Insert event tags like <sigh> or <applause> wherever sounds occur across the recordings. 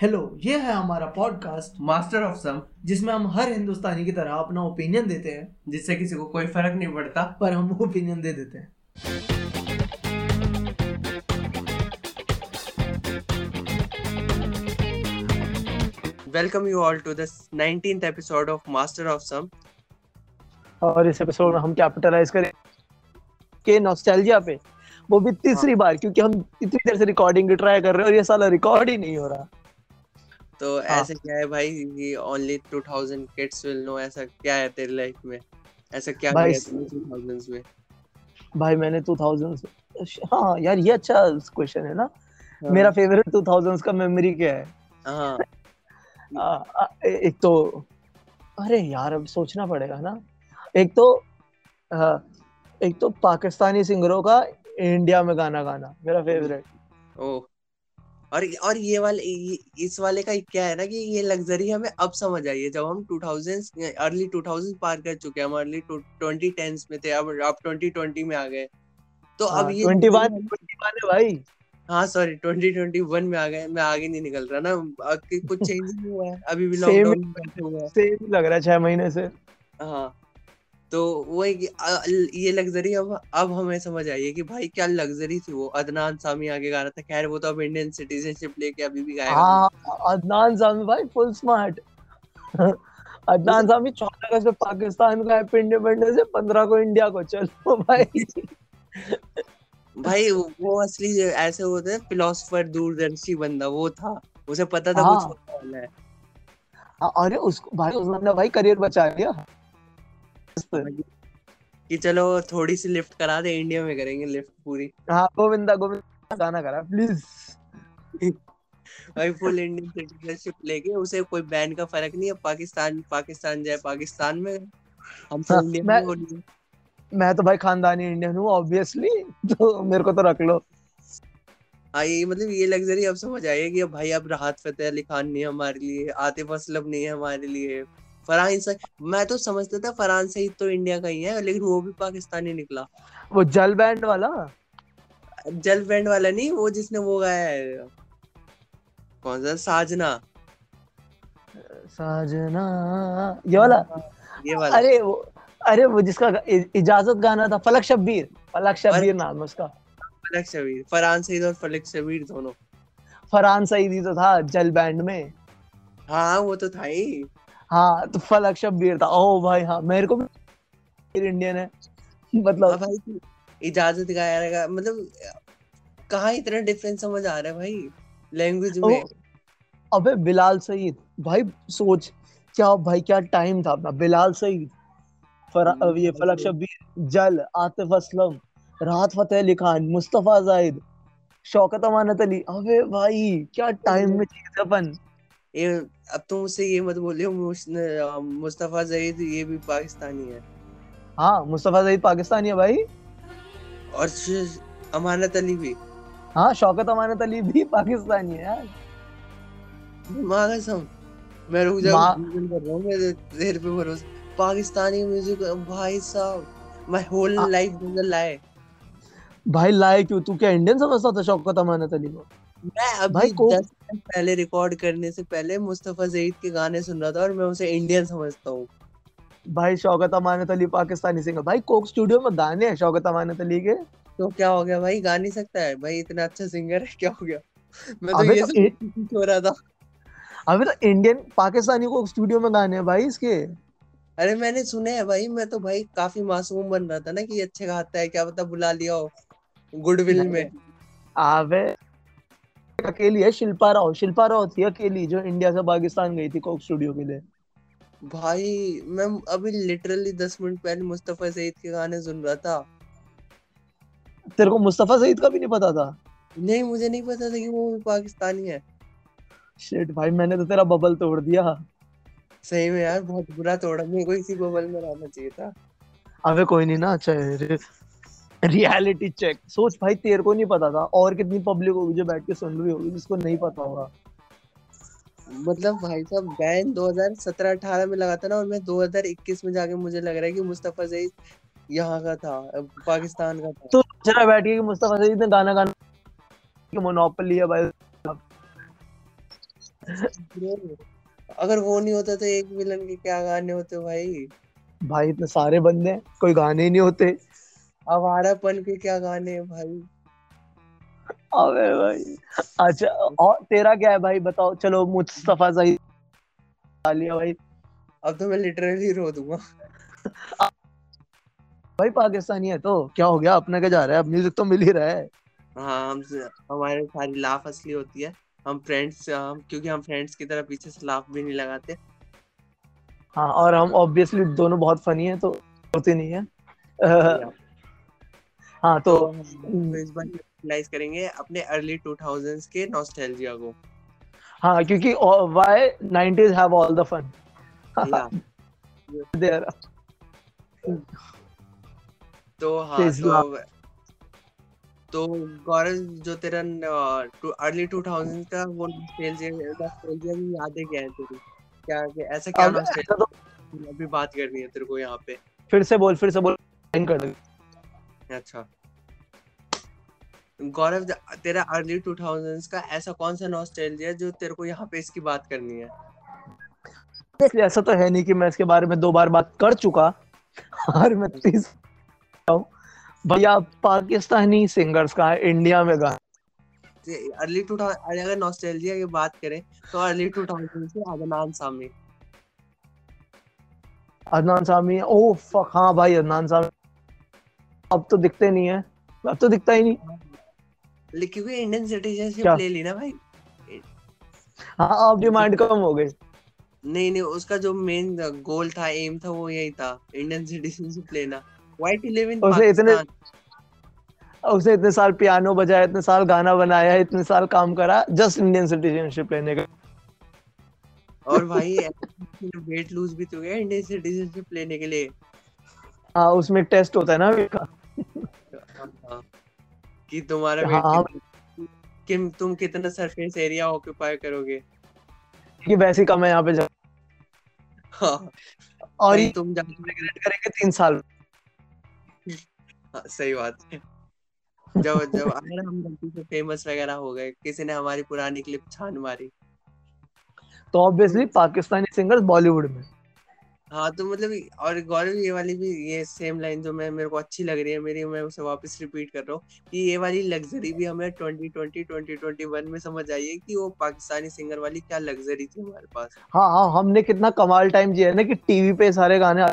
Hello ये है हमारा पॉडकास्ट मास्टर ऑफ़ सम जिसमें हम हर हिंदुस्तानी की तरह अपना ओपिनियन देते हैं जिससे किसी को कोई फ़र्क नहीं पड़ता पर हम ओपिनियन दे देते हैं। Welcome you all to the 19th episode of master of some और इस एपिसोड में हम कैपिटलाइज करें? के नॉस्टैल्जिया पे? वो भी तीसरी हाँ. बार क्योंकि हम इतनी देर से रिकॉर्डिंग ट्राई कर रहे हैं और ये साला रिकॉर्ड ही नहीं हो रहा। तो हाँ। ऐसे क्या है भाई ये ओनली 2000 किड्स विल नो ऐसा क्या है तेरी लाइफ में? ऐसा क्या भाई, 2000s में? भाई मैंने 2000 हाँ यार ये अच्छा क्वेश्चन है ना। हाँ। मेरा फेवरेट 2000s का मेमोरी क्या है? हाँ। <laughs> आ, आ, एक तो अरे यार अब सोचना पड़ेगा ना। एक तो आ, एक तो पाकिस्तानी सिंगरों का इंडिया में गाना गाना मेरा फेवरेट ओ और और ये वाले ये, इस वाले का क्या है ना कि ये लग्जरी हमें अब समझ आई है जब हम 2000s अर्ली 2000s पार कर चुके हैं हम अर्ली 2010s में थे अब अब 2020 में आ गए। तो अब ये ट्वेंटी वन ट्वेंटी वन है भाई। हाँ सॉरी 2021 में आ गए मैं आगे नहीं निकल रहा ना कुछ <laughs> चेंज नहीं हुआ है अभी भी लॉकडाउन हुए हैं। सेम लग रहा है छह महीने से। हाँ तो वो कि अ- ये लग्जरी अब अब हमें समझ आई है कि भाई क्या लग्जरी थी वो। अदनान सामी आगे गा रहा था खैर वो तो अब इंडियन सिटीजनशिप लेके अभी भी गाएगा हाँ। अदनान सामी भाई फुल स्मार्ट <laughs> अदनान सामी चौदह अगस्त में पाकिस्तान का हैप्पी इंडिपेंडेंस है पंद्रह को इंडिया को चलो भाई। भाई वो असली ऐसे होते हैं फिलोसफर दूरदर्शी बंदा वो था। उसे पता था हाँ। कुछ होने वाला है। अरे उसको भाई उसने भाई करियर बचा लिया। कि चलो थोड़ी सी लिफ्ट करा दे इंडिया में करेंगे लिफ्ट पूरी। हाँ गोविंदा गोविंदा गाना करा प्लीज़ भाई फुल इंडियन सिटीजनशिप लेके उसे कोई बैन का फ़र्क नहीं है पाकिस्तान पाकिस्तान जाए पाकिस्तान में। हम तो इंडिया मैं- हो। लिए। मैं तो भाई खानदानी इंडियन हूँ ऑब्वियसली <laughs> तो मेरे को तो रख लो। हाँ ये मतलब ये लग्जरी अब समझ आई है कि अब भाई अब राहत फतेह अली खान नहीं है हमारे लिए आतिफ असलम नहीं है हमारे लिए। फरहान सा मैं तो समझता था फरहान सईद तो इंडिया का ही है लेकिन वो भी पाकिस्तानी निकला। वो जल बैंड वाला? जल बैंड वाला नहीं वो जिसने वो गाया है। कौन सा? साजना। साजना ये वाला? ये वाला। अरे वो अरे वो जिसका इजाज़त गाना था फलक शब्बीर। फलक शब्बीर नाम है उसका। फलक शबीर फरहान सईद और फलक शबीर दोनों। फरहान सईद ही तो था जल बैंड में। हाँ वो तो था ही। हाँ तो फल फलक शब्बीर था। ओ भाई हाँ मेरे को भी इंडियन है हाँ। मतलब भाई इजाज़त गाया रहेगा। मतलब कहाँ इतना डिफरेंस समझ आ रहा है भाई लैंग्वेज में? अबे बिलाल सईद। भाई सोच क्या भाई क्या टाइम था अपना? बिलाल सईद। फरा, हम्म, ये फलक शब्बीर जल आतिफ असलम राहत फतेह अली खान मुस्तफ़ा जाहिद शौकत अमानत अली। अबे भाई क्या टाइम में चीज़ अपन। ये अब तुम मुझसे ये मत बोलियो मुस- मुस्तफ़ा जहीद ये भी पाकिस्तानी है। हाँ मुस्तफ़ा जाहिद पाकिस्तानी है भाई। और अमानत अली भी। हाँ शौकत अमानत अली भी पाकिस्तानी है यार। माँ कसम मैं रुक जाऊँ माँ- कर रहा हूँ मेरे तेरे पे भरोसा। पाकिस्तानी म्यूज़िक भाई साहब मैं होल लाइफ गज़ल लाए। भाई लाए क्यों? तू क्या इंडियन समझता था शौकत अमानत अली को? मैं अभी भाई को- पहले रिकॉर्ड करने से पहले मुस्तफ़ा जहीद के गाने सुन रहा था और मैं उसे इंडियन समझता हूँ। भाई शौकत अमानत अली पाकिस्तानी सिंगर भाई कोक स्टूडियो में गाने हैं शौकत अमानत अली के? तो क्या हो गया भाई? गा नहीं सकता है। भाई इतना अच्छा सिंगर है क्या हो गया? मैं तो ये तो हो रहा था। अभी तो इंडियन पाकिस्तानी कोक स्टूडियो में गाने हैं भाई इसके। अरे मैंने सुने हैं भाई। मैं तो भाई काफ़ी मासूम बन रहा था ना कि अच्छे गाता है क्या पता बुला लिया हो। गुडविल में। आवे अकेली है शिल्पा राव। शिल्पा राव थी अकेली जो इंडिया से पाकिस्तान गई थी कोक स्टूडियो के लिए। भाई मैं अभी लिटरली दस मिनट पहले मुस्तफ़ा सईद के गाने सुन रहा था। तेरे को मुस्तफ़ा सईद का भी नहीं पता था? नहीं मुझे नहीं पता था कि वो भी पाकिस्तानी है। शिट भाई मैंने तो तेरा बबल तोड़ दिया। सही में यार बहुत बुरा तोड़ा। मेरे को इसी बबल में रहना चाहिए था। अबे कोई नहीं ना अच्छा रियलिटी चेक सोच भाई तेरे को नहीं पता था। और कितनी पब्लिक होगी जो बैठ के सुन रही होगी जिसको नहीं पता होगा। मतलब भाई साहब बैन 2017-18 में लगा था ना और मैं 2021 में जाके मुझे लग रहा है कि मुस्तफ़ा सईद यहाँ का था पाकिस्तान का था। तो जरा बैठ के मुस्तफ़ा सईद ने गाना गाना कि मोनोपोली है भाई। अगर वो नहीं होता तो एक विलन के क्या गाने होते भाई? भाई इतने सारे बंदे कोई गाने ही नहीं होते। आवारापन के क्या गाने हैं भाई? अबे भाई। अच्छा और तेरा क्या है भाई? बताओ चलो मुस्तफ़ा सही लिया भाई। अब तो मैं लिटरली रो दूँगा। भाई पाकिस्तानी है तो क्या हो गया? अपना क्या जा रहा है अब म्यूज़िक तो मिल ही रहा है। हाँ हम हमारे सारी लाफ असली होती है। हम फ्रेंड्स हम क्योंकि हम फ्रेंड्स की तरह पीछे से लाफ भी नहीं लगाते। हाँ और हम ऑब्वियसली दोनों बहुत फनी है तो होती नहीं है। अह, हाँ तो तो इस बार यूटिलाइज करेंगे अपने अर्ली 2000s के नॉस्टैल्जिया को। हाँ क्योंकि why 90s have all the fun there तो हाँ तो तो गौरव जो तेरा अर्ली 2000s का वो नॉस्टैल्जिया की यादें क्या है तेरी? क्या क्या- ऐसा क्या नॉस्टैल्जिया तो अभी बात करनी है तेरे को यहाँ पे। फिर से बोल फिर से बोल कर दे। अच्छा। गौरव तेरा अर्ली 2000s का ऐसा कौन सा नॉस्टैल्जिया जो तेरे को यहाँ पे इसकी बात करनी है? इसलिए ऐसा तो है नहीं कि मैं इसके बारे में दो बार बात कर चुका। और मैं तीस भैया पाकिस्तानी सिंगर्स का है? इंडिया में गा अर्ली 2000 अगर नॉस्टैल्जिया की बात करें तो अर्ली 2000 से अदनान सामी। अदनान सामी ओ फक हाँ भाई अदनान सामी। अब तो दिखते नहीं है। अब तो दिखता ही नहीं। लेकिन क्योंकि इंडियन सिटीजनशिप ले ली ना भाई। हाँ अब डिमांड कम हो गई। नहीं नहीं उसका जो मेन गोल था एम था वो यही था इंडियन सिटीजनशिप लेना व्हाई टू लिव इन उसे इतने- उसने इतने साल पियानो बजाया इतने साल गाना बनाया इतने साल काम करा जस्ट इंडियन सिटीजनशिप लेने का। और भाई वेट लूज भी तो गया इंडियन सिटीजनशिप लेने के लिए। हाँ उसमें टेस्ट होता है ना का हाँ, तुम्हारा हाँ। कि तुम कितना सरफेस एरिया ऑक्यूपाई करोगे? कि वैसे कम है यहाँ पे हाँ। और ये तुम जाके रिग्रेट करेंगे। तीन साल। हाँ, सही बात है। जब जब अगर हम गलती से फ़ेमस वगैरह हो गए किसी ने हमारी पुरानी क्लिप छान मारी। तो ऑब्वियसली पाकिस्तानी सिंगर्स बॉलीवुड में। हाँ तो मतलब और गौरव ये वाली भी ये सेम लाइन जो मैं मेरे को अच्छी लग रही है मेरी मैं उसे वापस रिपीट कर रहा हूँ कि ये वाली लग्जरी भी हमें 2020 2021 में समझ आई है कि वो पाकिस्तानी सिंगर वाली क्या लग्जरी थी हमारे पास। हाँ हाँ हमने कितना कमाल टाइम जिया है ना कि टीवी पे सारे गाने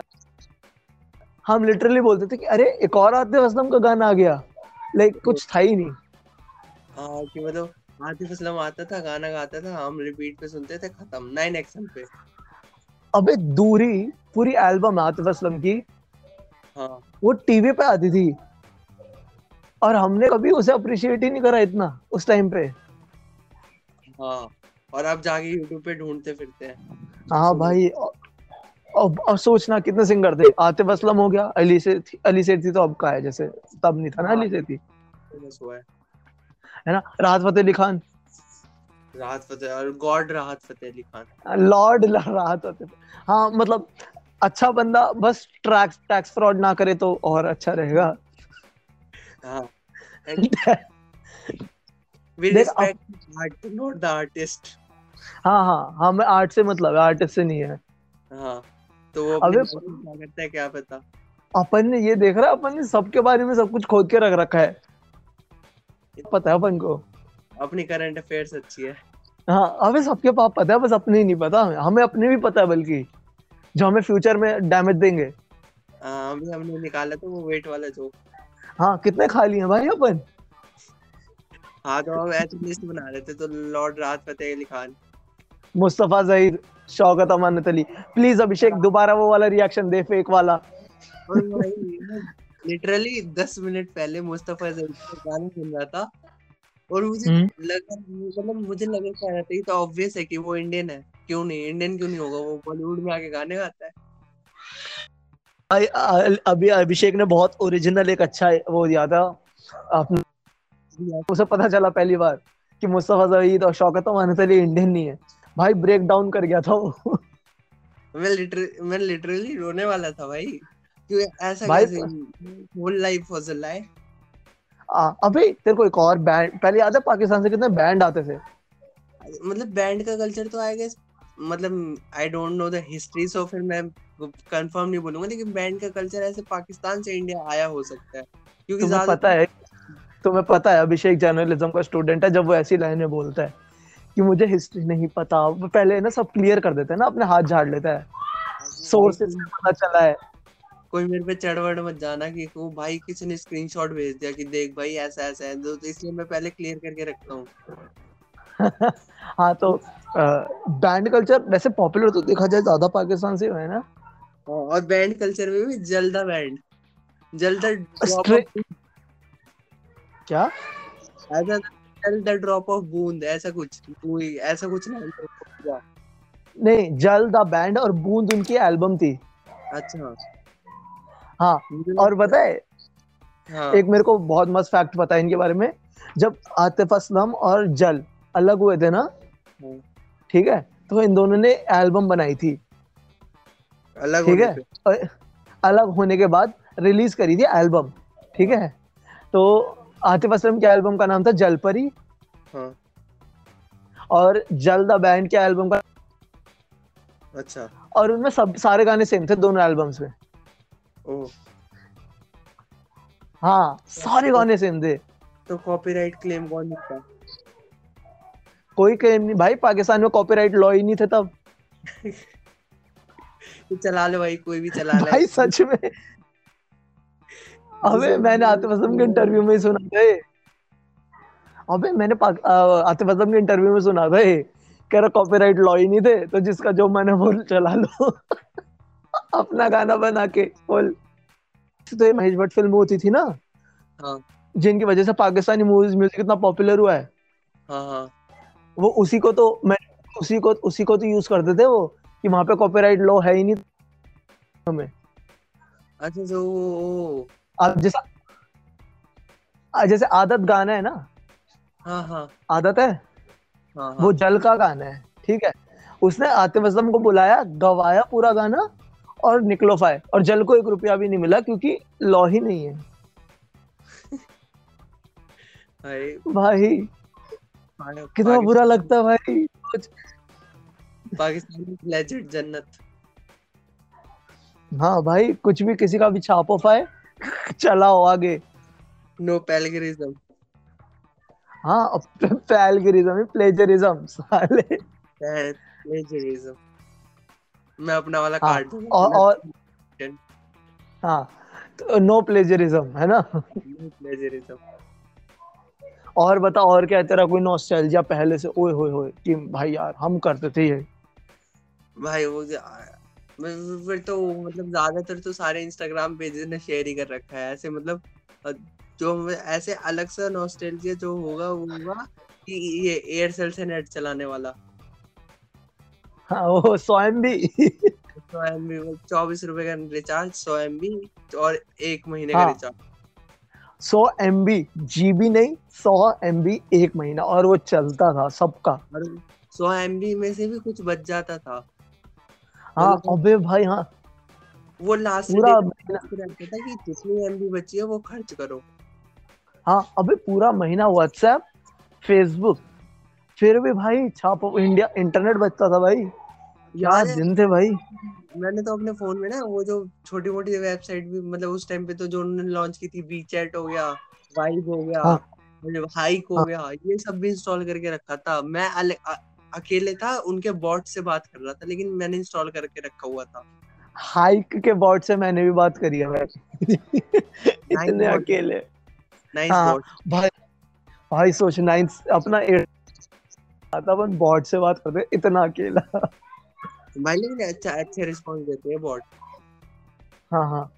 हम लिटरली बोलते थे कि अरे एक और आतिफ असलम का गाना आ गया। लाइक कुछ था ही नहीं। हाँ कि मतलब आतिफ असलम आता था गाना गाता था हम रिपीट पे सुनते थे खत्म। नाइन एक्शन पे। अबे दूरी पूरी एल्बम आतिफ असलम की। हाँ। वो टीवी पे आती थी। और हमने कभी उसे अप्रिशिएट ही नहीं करा इतना उस टाइम पे। हाँ और अब जाके यूट्यूब पे ढूंढते फिरते हैं। हाँ भाई और, और सोचना कितने सिंगर थे। आतिफ असलम हो गया अली से थी अली से थी तो अब का है जैसे तब नहीं था ना अली से थी है। है ना? राहत फतेह अली खान। राहत फतेह और गॉड राहत फतेह अली खान। लॉर्ड राहत फतेह। हाँ मतलब अच्छा बंदा बस टैक्स टैक्स फ्रॉड ना करे तो और अच्छा रहेगा। हाँ। <laughs> We respect art not the artist हाँ हाँ हमें आर्ट से मतलब है आर्टिस्ट से नहीं है। हाँ तो वो अबे- क्या करता है क्या पता? अपन ने ये देख रहा है अपन ने सबके बारे में सब कुछ खोद के रख रखा है। पता है अपन को? अपनी करंट अफेयर्स अच्छी है। हाँ हमें सबके पास पता है बस अपने ही नहीं पता हमें हमें अपने भी पता है बल्कि जो हमें फ्यूचर में डैमेज देंगे। हाँ अभी हमने निकाला तो वो वेट वाला जो हाँ कितने खाली हैं भाई अपन? हाँ तो हम ऐसे लिस्ट बना रहे थे तो लॉर्ड राहत फतेह अली खान। मुस्तफ़ा जहीर शौकत अमानत अली प्लीज़ अभिषेक दोबारा वो वाला रिएक्शन दे फेक वाला। लिटरली दस मिनट पहले मुस्तफ़ा जहीर का गाना सुन रहा था। और मुझे हम्म। लगा मतलब मुझे लगा क्या रहता है तो ऑब्वियस है कि वो इंडियन है। क्यों नहीं? इंडियन क्यों नहीं होगा? वो बॉलीवुड में आके गाने गाता है। भाई, अ- अभी अभिषेक ने बहुत ओरिजिनल एक अच्छा वो दिया था। अपने उसे पता चला पहली बार कि मुस्तफ़ा जहीर और शौकत अमानत अली इंडियन नहीं है। भाई ब्रेक डाउन कर गया था वो। मैं लिटरली मैं लिटरली रोने वाला था भाई। क्यों? ऐसा भाई, कैसे? Whole life was a lie आ, अबे तेरे को एक और बैंड पहले याद है पाकिस्तान से कितने बैंड आते थे? मतलब बैंड का कल्चर तो आएगा मतलब I don't know the history so फिर मैं कंफर्म नहीं बोलूँगा लेकिन बैंड का कल्चर ऐसे पाकिस्तान से इंडिया आया हो सकता है। क्योंकि तुम्हें पता है तुम्हें पता है अभिषेक जर्नलिज्म का स्टूडेंट है जब वो ऐसी लाइनें बोलता है कि मुझे हिस्ट्री नहीं पता वो पहले ना सब क्लियर कर देता है ना अपने हाथ झाड़ लेता है। सोर्सेज से पता चला है। कोई मेरे पे चढ़वड़ मत जाना कि वो भाई किसी ने स्क्रीनशॉट भेज दिया कि देख भाई ऐसा ऐसा है तो इसलिए मैं पहले क्लियर करके रखता हूँ। <laughs> हाँ तो बैंड कल्चर वैसे पॉपुलर तो देखा जाए ज़्यादा पाकिस्तान से है ना? हाँ, और बैंड कल्चर में भी जल्दा बैंड जल्दा क्या? ऐसा जल्दा ड्रॉप ऑफ़ बूंद ऐसा कुछ कोई ऐसा कुछ। नहीं जल द बैंड और बूंद उनकी एल्बम थी। अच्छा। हाँ और पता है है- एक मेरे को बहुत मस्त फैक्ट पता है इनके बारे में। जब आतिफ असलम और जल अलग हुए थे ना हाँ। ठीक है तो इन दोनों ने एल्बम बनाई थी। अलग ठीक होने है? और अलग होने के बाद रिलीज़ करी थी एल्बम ठीक है? तो आतिफ असलम के एल्बम का नाम था जलपरी। हाँ। और जल द बैंड के एल्बम का अच्छा। और उनमें सब सारे गाने सेम थे दोनों एल्बम्स में। हाँ सारे गाने सेम थे तो कॉपीराइट क्लेम कौन देता कोई क्लेम नहीं भाई पाकिस्तान में कॉपीराइट लॉ ही नहीं थे तब चला ले भाई कोई भी चला ले भाई सच में अबे मैंने आतिफ असलम के इंटरव्यू में सुना था अबे मैंने आतिफ असलम के इंटरव्यू में सुना था कह रहा कॉपीराइट लॉ ही नहीं थे तो जिसका जो मैंने बोल चला लो अपना गाना बना के बोल तो ये महेश भट्ट फ़िल्म होती थी ना हाँ। जिनकी वजह से पाकिस्तानी मूवीज़ म्यूज़िक इतना पॉपुलर हुआ है। हाँ हाँ। वो उसी को तो मैं उसी को उसी को तो यूज़ करते थे वो कि वहाँ पे कॉपीराइट लॉ है ही नहीं। हमें अच्छा जो वो वो- अब जैसे जैसे आदत गाना है ना हाँ हाँ। आदत है? हाँ वो हाँ जल का गाना है ठीक है? उसने आतिफ असलम को बुलाया गवाया पूरा गाना और निकलो फाए और जल को एक रुपया भी नहीं मिला क्योंकि लॉ ही नहीं है। <laughs> भाई भाई कितना बुरा लगता भाई। पाकिस्तान लेजेंड जन्नत। हाँ भाई कुछ भी किसी का भी छापो फाए <laughs> चलाओ आगे। नो पैलगरिज्म हाँ <laughs> पैलगरिज्म प्लेजरिज्म साले। प्लेजरिज्म मैं अपना वाला हाँ, कार्ड दूँगा और और हाँ तो नो प्लेजरिज्म है ना? नो प्लेजरिज्म और बता और क्या है तेरा कोई नॉस्टैल्जिया पहले से ओए होए होए कि भाई यार हम करते थे ये। भाई वो फिर फिर तो मतलब ज़्यादातर तो सारे इंस्टाग्राम पेजेस ने शेयर ही कर रखा है ऐसे मतलब जो ऐसे अलग सा नॉस्टैल्जिया जो होगा वो होगा कि ये एयरसेल से नेट चलाने वाला। हाँ वो स्वयं भी। सौ एम बी चौबीस रुपए का रिचार्ज सौ एम बी और एक महीने का। रिचार्ज सौ एम बी जीबी नहीं सौ एम बी एक महीना और वो चलता था सबका। सौ एम बी में से भी कुछ बच जाता था। हाँ अबे भाई हाँ। वो लास्ट पूरा रहता था कि जितनी एम बी बची है वो खर्च करो। हाँ अबे पूरा महीना व्हाट्सएप फेसबुक फिर भी भाई छापो इंडिया इंटरनेट बचता था भाई। क्या दिन थे भाई। मैंने तो अपने फ़ोन में ना वो जो छोटी मोटी वेबसाइट भी मतलब उस टाइम पे तो जो उन्होंने लॉन्च की थी वी चैट हो गया वाइब हो गया हाँ। मतलब हाइक हो हाँ। गया ये सब भी इंस्टॉल करके रखा था। मैं अल, अ, अकेले था उनके बॉट से बात कर रहा था लेकिन मैंने इंस्टॉल करके रखा हुआ था। हाइक के बॉट से मैंने भी बात करी है भाई। इतने अकेले। नाइस हाँ। भाई भाई सोच नाइन्थ अपना एट आता अपन बॉट से बात करते इतना अकेला. भाई लेकिन अच्छा अच्छे रिस्पॉन्स देते हैं बॉट हाँ हाँ.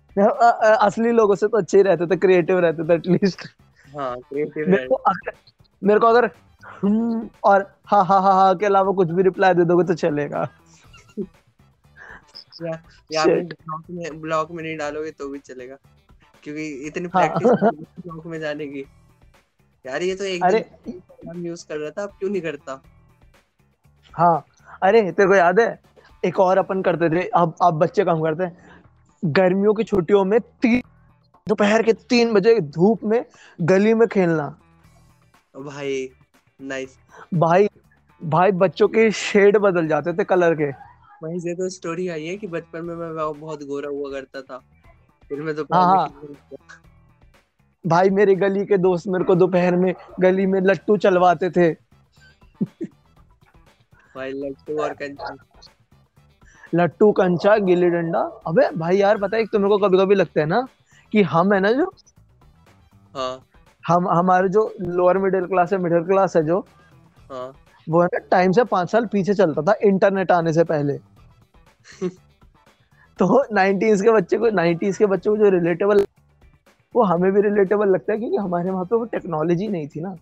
असली लोगों से तो अच्छे ही रहते थे क्रिएटिव रहते थे एटलीस्ट हाँ क्रिएटिव मेरे को अगर मेरे को अगर हम्म और हा हा हा हा के अलावा कुछ भी रिप्लाई दे दोगे तो चलेगा. या या ब्लॉक में ब्लॉक में नहीं डालोगे तो भी चलेगा. क्योंकि इतनी हाँ। प्रैक्टिस ब्लॉक में जाने की. यार ये तो एक अरे दिन यूज़ कर रहा था अब क्यों नहीं करता? हाँ अरे तेरे को याद है? एक और अपन करते थे अब अब बच्चे काम करते हैं। गर्मियों की छुट्टियों में तीन दोपहर के तीन बजे धूप में गली में खेलना। भाई नाइस भाई भाई बच्चों के शेड बदल जाते थे कलर के। वहीं से तो स्टोरी आई है कि बचपन में मैं बहुत गोरा हुआ करता था। फिर मैं तो हाँ, हाँ। भाई मेरे गली के दोस्त मेरे को दोपहर में गली में लट्टू चलवाते थे। भाई लट्टू और कंचा। लट्टू कंचा गिल्ली डंडा। अबे भाई यार पता है एक तो मेरे को कभी कभी लगता है ना कि हम है ना जो हाँ। हम हमारे जो लोअर मिडिल क्लास है मिडिल क्लास है जो हाँ। वो है ना टाइम से पाँच साल पीछे चलता था इंटरनेट आने से पहले। <laughs> तो नाइनटीज के बच्चे को नाइनटीज के बच्चों को जो रिलेटेबल वो हमें भी रिलेटेबल लगता है क्योंकि हमारे वहाँ पे वो टेक्नोलॉजी नहीं थी ना।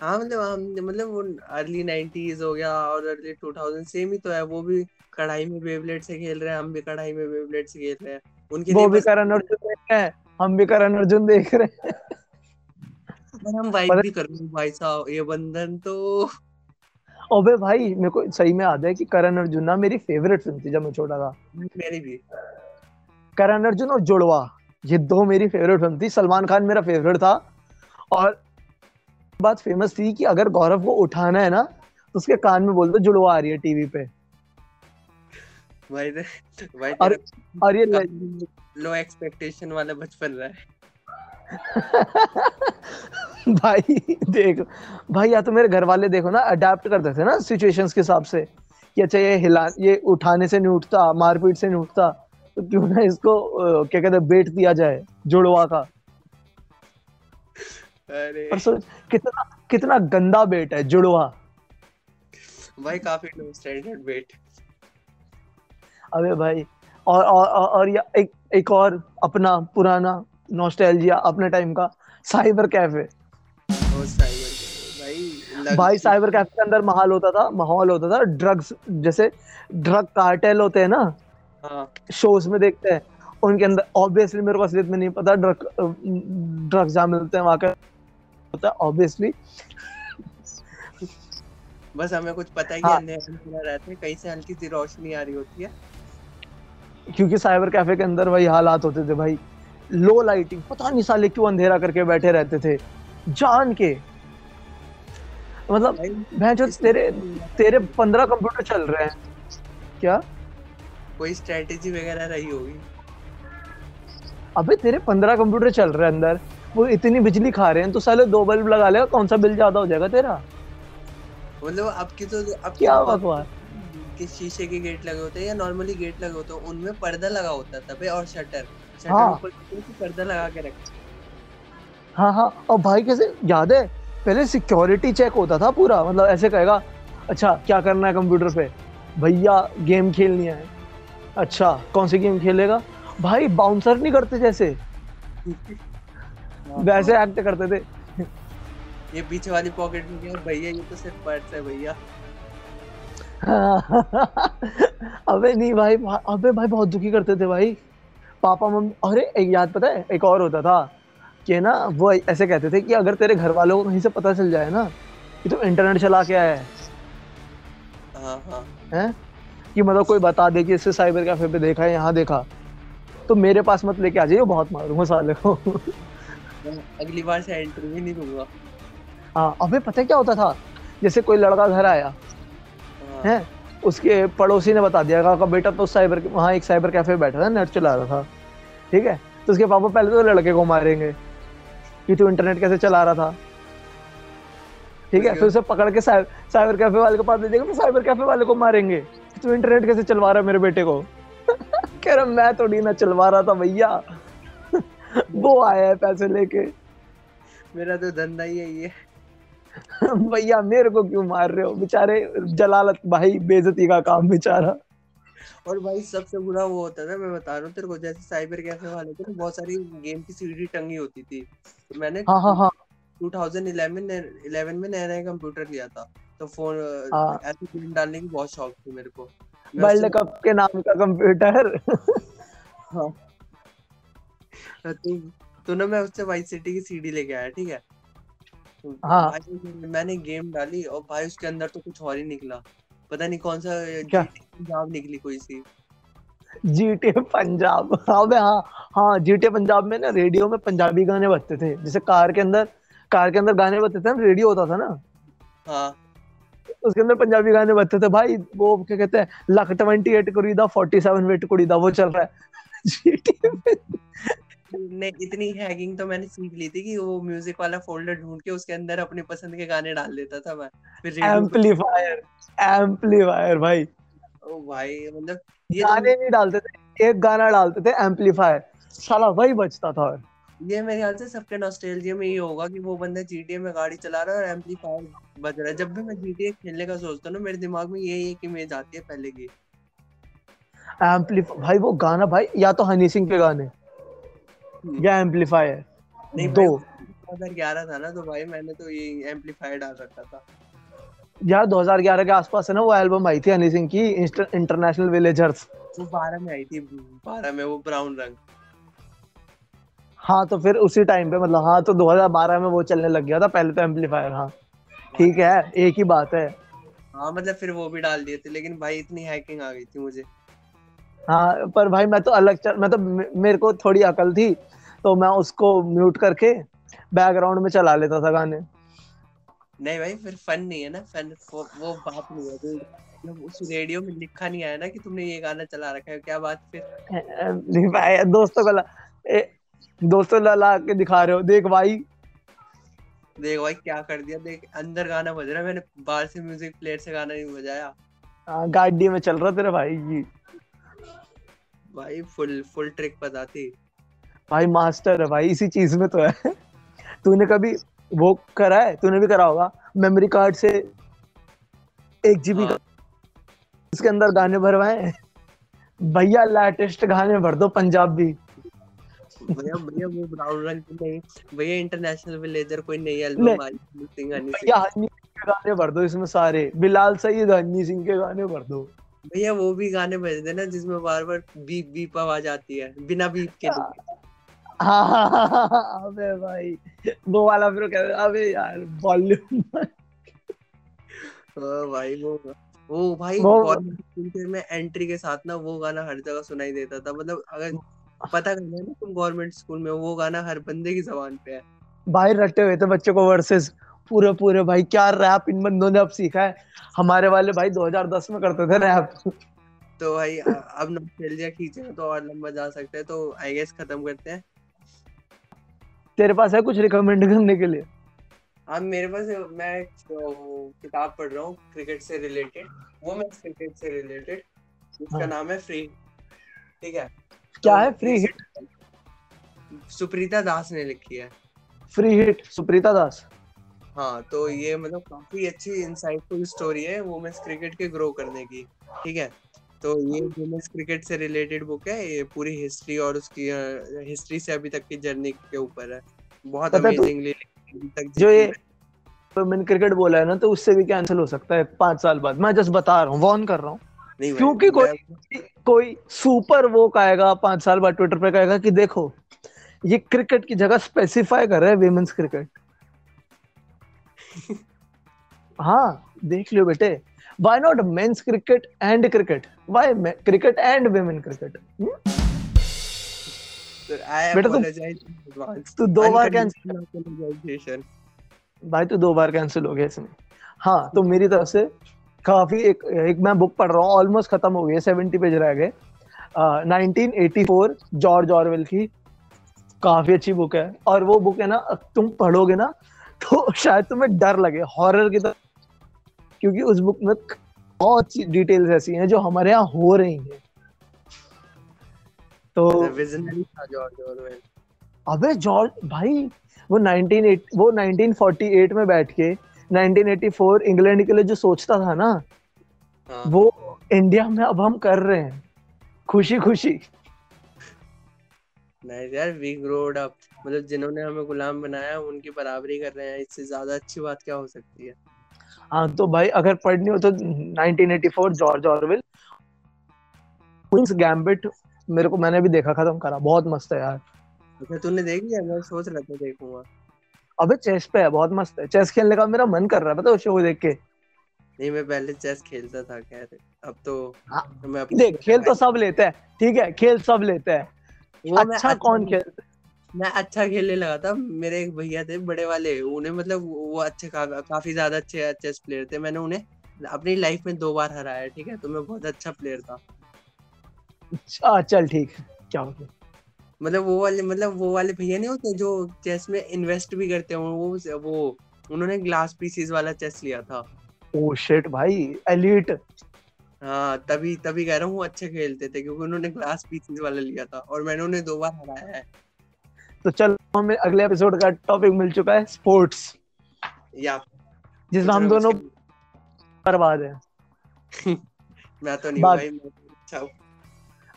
हाँ मतलब हम मतलब वो अर्ली नाइनटीज हो गया और अर्ली टू थाउज़ेंड सेम ही तो है वो भी कढ़ाई में बेबलेट से खेल रहे हैं हम भी कढ़ाई में बेबलेट से खेल रहे हैं। उनके वो भी करण अर्जुन देख रहे हैं हम भी करण अर्जुन देख रहे हैं। और हम वाइब भी कर रहे भाई साहब ये बंधन तो। अबे भाई मेरे को सही में याद है कि करण अर्जुन ना मेरी फेवरेट फ़िल्म थी जब मैं छोटा था। मेरी भी। करण अर्जुन और जुड़वा। ये दो मेरी फेवरेट फ़िल्म थी। सलमान खान मेरा फेवरेट था। और बात फ़ेमस थी कि अगर गौरव को उठाना है ना तो उसके कान में बोल दो जुड़वा आ रही है टीवी पे। भाई दे, भाई और और ये लो एक्सपेक्टेशन वाला बचपन रहा है। <laughs> भाई देख भाई या तो मेरे घर वाले देखो ना अडेप्ट करते थे ना सिचुएशंस के हिसाब से। कि अच्छा ये हिला ये उठाने से नहीं उठता मारपीट से नहीं उठता। तो क्यों ना इसको क्या कहते हैं बेट दिया जाए जुड़वा का। अरे। पर सोच कितना कितना गंदा बेट है जुड़वा। भाई काफ़ी लो स्टैंडर्ड बेट। अबे भाई और और और, और या एक एक और अपना पुराना नॉस्टैल्जिया अपने टाइम का साइबर कैफ़े भाई भाई साइबर कैफ़े के अंदर माहौल होता था माहौल होता था ड्रग्स जैसे ड्रग कार्टेल होते हैं ना शोज़ में देखते हैं। उनके अंदर ऑब्वियसली मेरे को असलियत में नहीं पता ड्रग ड्रग्स जहाँ मिलते हैं वहाँ का होता है ऑब्वियसली बस हमें कुछ पता ही हाँ. अंधेरा रहते हैं कहीं से हल्की सी रोशनी आ रही होती है। क्योंकि साइबर कैफ़े के अंदर वही हालात होते थे भाई। लो लाइटिंग पता नहीं साले क्यों अंधेरा करके बैठे रहते थे। जान के। मतलब मैं तेरे तेरे पंद्रह कंप्यूटर चल रहे हैं। क्या? कोई स्ट्रेटेजी वगैरह रही होगी? अबे तेरे पंद्रह कंप्यूटर चल रहे हैं अंदर। वो इतनी बिजली खा रहे हैं तो साले दो बल्ब लगा लेगा कौन सा बिल ज़्यादा हो जाएगा तेरा? मतलब अब की तो अब क्या बकवास? कि शीशे के गेट लगे होते हैं या नॉर्मली गेट लगे होते हैं? उनमें पर्दा लगा होता था बे और शटर शटर हाँ। ऊपर पर्दा लगा के रखते हाँ। हाँ और भाई कैसे याद है? पहले सिक्योरिटी चेक होता था पूरा। मतलब ऐसे कहेगा अच्छा क्या करना है कंप्यूटर पे? भैया गेम खेलनी है। अच्छा कौन सी गेम खेलेगा? भाई बाउंसर नहीं करते जैसे। वैसे एक्ट करते थे। ये पीछे वाली पॉकेट में क्या भैया ये तो सिर्फ़ पर्स है भैया। अबे नहीं भाई अबे भाई बहुत दुखी करते थे भाई। पापा मम्मी अरे एक याद पता है? एक और होता था कि ना वो ऐसे कहते थे कि अगर तेरे घर वालों को कहीं से पता चल जाए ना कि तू इंटरनेट चला के आया है। हाँ हाँ। हैं? कि मतलब कोई बता दे कि इससे साइबर कैफ़े पे देखा है यहाँ देखा। तो मेरे पास मत लेके आ जाइए बहुत मारूँगा साले को। अगली बार से एंट्री भी नहीं दूँगा। हाँ अबे पता है क्या होता था? जैसे कोई लड़का घर आया हाँ। है? उसके पड़ोसी ने बता दिया का बेटा तो साइबर वहाँ एक साइबर कैफ़े बैठा था नेट चला रहा था। ठीक है? तो उसके पापा पहले तो लड़के को मारेंगे कि तू इंटरनेट कैसे चला रहा था। ठीक है? फिर उसे पकड़ के साइबर कैफ़े वाले को पास दे देगा तो साइबर कैफ़े वाले को मारेंगे। तू इंटरनेट कैसे चलवा रहा है मेरे बेटे को? <laughs> कह रहा मैं थोड़ी ना चलवा रहा था भैया। <laughs> वो आया है पैसे लेके। मेरा तो धंधा ही है <laughs> भैया मेरे को क्यों मार रहे हो? बेचारे जलालत भाई बेजती का काम बेचारा। और भाई सबसे बुरा वो होता था मैं बता रहा हूँ तेरे को जैसे साइबर कैफ़े वाले थे बहुत सारी गेम की सीडी टंगी होती थी। तो मैंने हाँ हाँ हाँ। 2011 11 में नया नया कंप्यूटर लिया था। तो फ़ोन हाँ। ऐसे गेम डालने की बहुत शौक थी मेरे को। वर्ल्ड कप के नाम का कंप्यूटर। हाँ। तो तो ना मैं उससे वाइस सिटी की सीडी लेके आया ठीक है? तो हाँ। मैंने गेम डाली और भाई उसके अंदर तो कुछ और ही निकला। पता नहीं कौन सा पंजाब निकली कोई सी। जीटे पंजाब। अबे हाँ हाँ जीटे पंजाब में ना रेडियो में पंजाबी गाने बजते थे। जैसे कार के अंदर कार के अंदर गाने बजते थे ना रेडियो होता था ना। हाँ। उसके अंदर पंजाबी गाने बजते थे भाई वो क्या कहते हैं लक ट्वेंटी एट कुड़ी दा फोर्टी सेवन वेट कुड़ी दा वो चल रहा है। <laughs> ने इतनी हैकिंग तो मैंने सीख ली थी कि वो म्यूज़िक वाला फोल्डर ढूंढ के उसके अंदर अपने पसंद के गाने डाल देता था मैं। फिर एम्पलीफायर एम्पलीफायर भाई। ओ भाई मतलब ये तो गाने नहीं डालते थे एक गाना डालते थे एम्पलीफायर साला वही बजता था। और ये मेरे ख्याल से सबके नॉस्टैल्जिया में ये होगा कि वो बंदा GTA में गाड़ी चला रहा है और एम्पलीफायर बज रहा है। जब भी मैं GTA खेलने का सोचता हूँ ना मेरे दिमाग में यही एक इमेज आती है पहले की। एम्पलीफायर भाई वो गाना भाई या तो हनी सिंह के गाने हम्म। या एम्पलीफायर नहीं दो। भाई 2011 था ना तो भाई मैंने तो ये एम्पलीफायर डाल रखा था। यार 2011 के आसपास है ना वो एल्बम आई थी हनी सिंह की इंटरनेशनल विलेजर्स वो 12 में आई थी 12 में वो ब्राउन रंग। हाँ तो फिर उसी टाइम पे मतलब हाँ तो 2012 में वो चलने लग गया था पहले तो एम्पलीफायर हाँ। ठीक है एक ही बात है। हाँ मतलब फिर वो भी डाल दिए थे लेकिन भाई इतनी हैकिंग आ गई थी मुझे। हाँ पर भाई मैं तो अलग चल मैं तो मेरे को थोड़ी अकल थी तो मैं उसको म्यूट करके बैकग्राउंड में चला लेता था गाने। नहीं भाई फिर फन नहीं है ना फन वो, वो बात नहीं है। मतलब उस रेडियो में लिखा नहीं आया ना कि तुमने ये गाना चला रखा है क्या बात फिर? एम्पलीफायर दोस्तों को दोस्तों ला, ला के दिखा रहे हो। देख भाई। देख भाई क्या कर दिया? देख अंदर गाना बज रहा है। मैंने बाहर से म्यूज़िक प्लेयर से गाना नहीं बजाया। हाँ, गाड़ी में चल रहा तेरे भाई जी। भाई फुल फुल ट्रिक पता थी भाई मास्टर है भाई इसी चीज़ में तो है। तूने कभी वो करा है? तूने भी करा होगा। मेमोरी कार्ड से एक जीबी हाँ। उसके अंदर गाने भरवाए भैया लेटेस्ट गाने भर दो पंजाबी। भैया भैया वो ब्राउन रंग की नहीं। भैया इंटरनेशनल विलेजर कोई नई एल्बम आई है, सिंग हनी सिंह हनी सिंह के गाने भर दो इसमें सारे। बिलाल सईद हनी सिंह के गाने भर दो। भैया वो भी गाने बज देना जिसमें बार बार बीप बीप आवाज़ आती है बिना बीप के। हाँ। हाँ, हाँ, अबे भाई। वो वाला फिर कहते अबे यार भाई वो वो भाई में एंट्री के साथ ना वो गाना हर जगह सुनाई देता था। मतलब अगर पता करना है ना तुम गवर्नमेंट स्कूल में वो गाना हर बंदे की जबान पे है। भाई रटे हुए थे बच्चों को वर्सेस पूरे पूरे भाई क्या रैप इन बंदों ने अब सीखा है। हमारे वाले भाई 2010 में करते थे रैप तो भाई अब नॉस्टैल्जिया खींचे तो और लंबा जा सकते हैं तो आई गेस खत्म करते हैं। तेरे पास है कुछ रिकमेंड करने के लिए? अब मेरे पास मैं वो, किताब पढ़ रहा हूँ क्रिकेट से रिलेटेड वो मैं क्रिकेट से रिलेटेड उसका हाँ। नाम है फ्री ठीक है? क्या तो है? फ्री हिट सुप्रीता दास ने लिखी है। Free hit Suprita Das? हाँ तो ये मतलब काफ़ी अच्छी इंसाइटफुल स्टोरी है वुमेन्स क्रिकेट के ग्रो करने की ठीक है? तो ये वुमेन्स क्रिकेट से रिलेटेड बुक है ये पूरी हिस्ट्री और उसकी हिस्ट्री से अभी तक की जर्नी के ऊपर है। बहुत तो- अमेजिंगली तक जो ये मैंने क्रिकेट बोला है ना तो उससे भी कैंसिल हो सकता है पाँच साल बाद। मैं जस्ट बता रहा हूँ वॉर्न कर रहा हूँ। क्योंकि कोई कोई सुपर वो कहेगा पाँच साल बाद ट्विटर पे कहेगा कि देखो ये क्रिकेट की जगह स्पेसिफाई कर रहे हैं वेमेन्स क्रिकेट <laughs> हाँ देख लियो बेटे। Why not men's cricket and cricket why cricket and women cricket बेटा तू तू दो बार कैंसिल भाई तू दो बार कैंसिल हो गया इसमें हाँ तो मेरी तरफ़ से काफ़ी एक एक मैं बुक पढ़ रहा हूँ ऑलमोस्ट खत्म हो गई है सेवेंटी पेज रह गए। Nineteen eighty four George Orwell की काफ़ी अच्छी बुक है। और वो बुक है ना तुम पढ़ोगे ना तो शायद तुम्हें डर लगे हॉरर की तरह। क्योंकि उस बुक में बहुत सी डिटेल्स ऐसी हैं जो हमारे यहाँ हो रही हैं। तो अबे जॉर्ज भाई वो 1980 वो 1948 में बैठ के 1984 इंग्लैंड के लिए जो सोचता था ना हाँ। वो इंडिया में अब हम कर रहे हैं। खुशी खुशी नहीं यार वी ग्रोड अप मतलब जिन्होंने हमें गुलाम बनाया उनकी बराबरी कर रहे हैं। इससे ज़्यादा अच्छी बात क्या हो सकती है? हाँ तो भाई अगर पढ़नी हो तो 1984 जॉर्ज ऑरवेल क्वींस गैम्बिट मेरे को मैंने भी देखा खत्म करा। बहुत मस्त है यार। अच्छा तूने देख लिया? मैं सोच रहा था देखूँगा। अबे चेस पे है बहुत मस्त है। चेस खेलने का मेरा मन कर रहा है पता है शो देख के? नहीं मैं पहले चेस खेलता था खैर। अब तो हाँ, मैं अपने देख खेल तो सब लेते हैं ठीक है? खेल सब लेते हैं। वो मैं अच्छा कौन खेल मैं अच्छा खेलने लगा था। मेरे एक भैया थे बड़े वाले उन्हें मतलब वो अच्छे का, काफ़ी ज़्यादा अच्छे चेस प्लेयर थे। मैंने उन्हें अपनी लाइफ में दो बार हराया ठीक है? तो मैं बहुत अच्छा प्लेयर था। अच्छा चल ठीक। है क्या हो गया? मतलब वो वाले मतलब वो वाले भैया नहीं होते जो चेस में इन्वेस्ट भी करते हो वो वो उन्होंने ग्लास पीसीस वाला चेस लिया था। ओ शिट भाई एलीट हाँ तभी तभी कह रहा हूँ वो अच्छे खेलते थे क्योंकि उन्होंने ग्लास पीसीस वाला लिया था और मैंने उन्हें दो बार हराया है। तो चल हमें अगले एपिसोड का टॉपिक मिल चुका है स्पोर्ट्स या। जिसमें हम दोनों बर्बाद हैं। <laughs> मैं तो नहीं भाई मैं तो अच्छा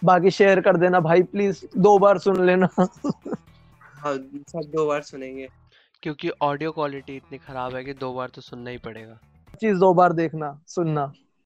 बाकी शेयर कर देना भाई प्लीज़ दो बार सुन लेना। हाँ सब दो बार सुनेंगे। क्योंकि ऑडियो क्वालिटी इतनी खराब है कि दो बार तो सुनना ही पड़ेगा। चीज़ दो बार देखना सुनना।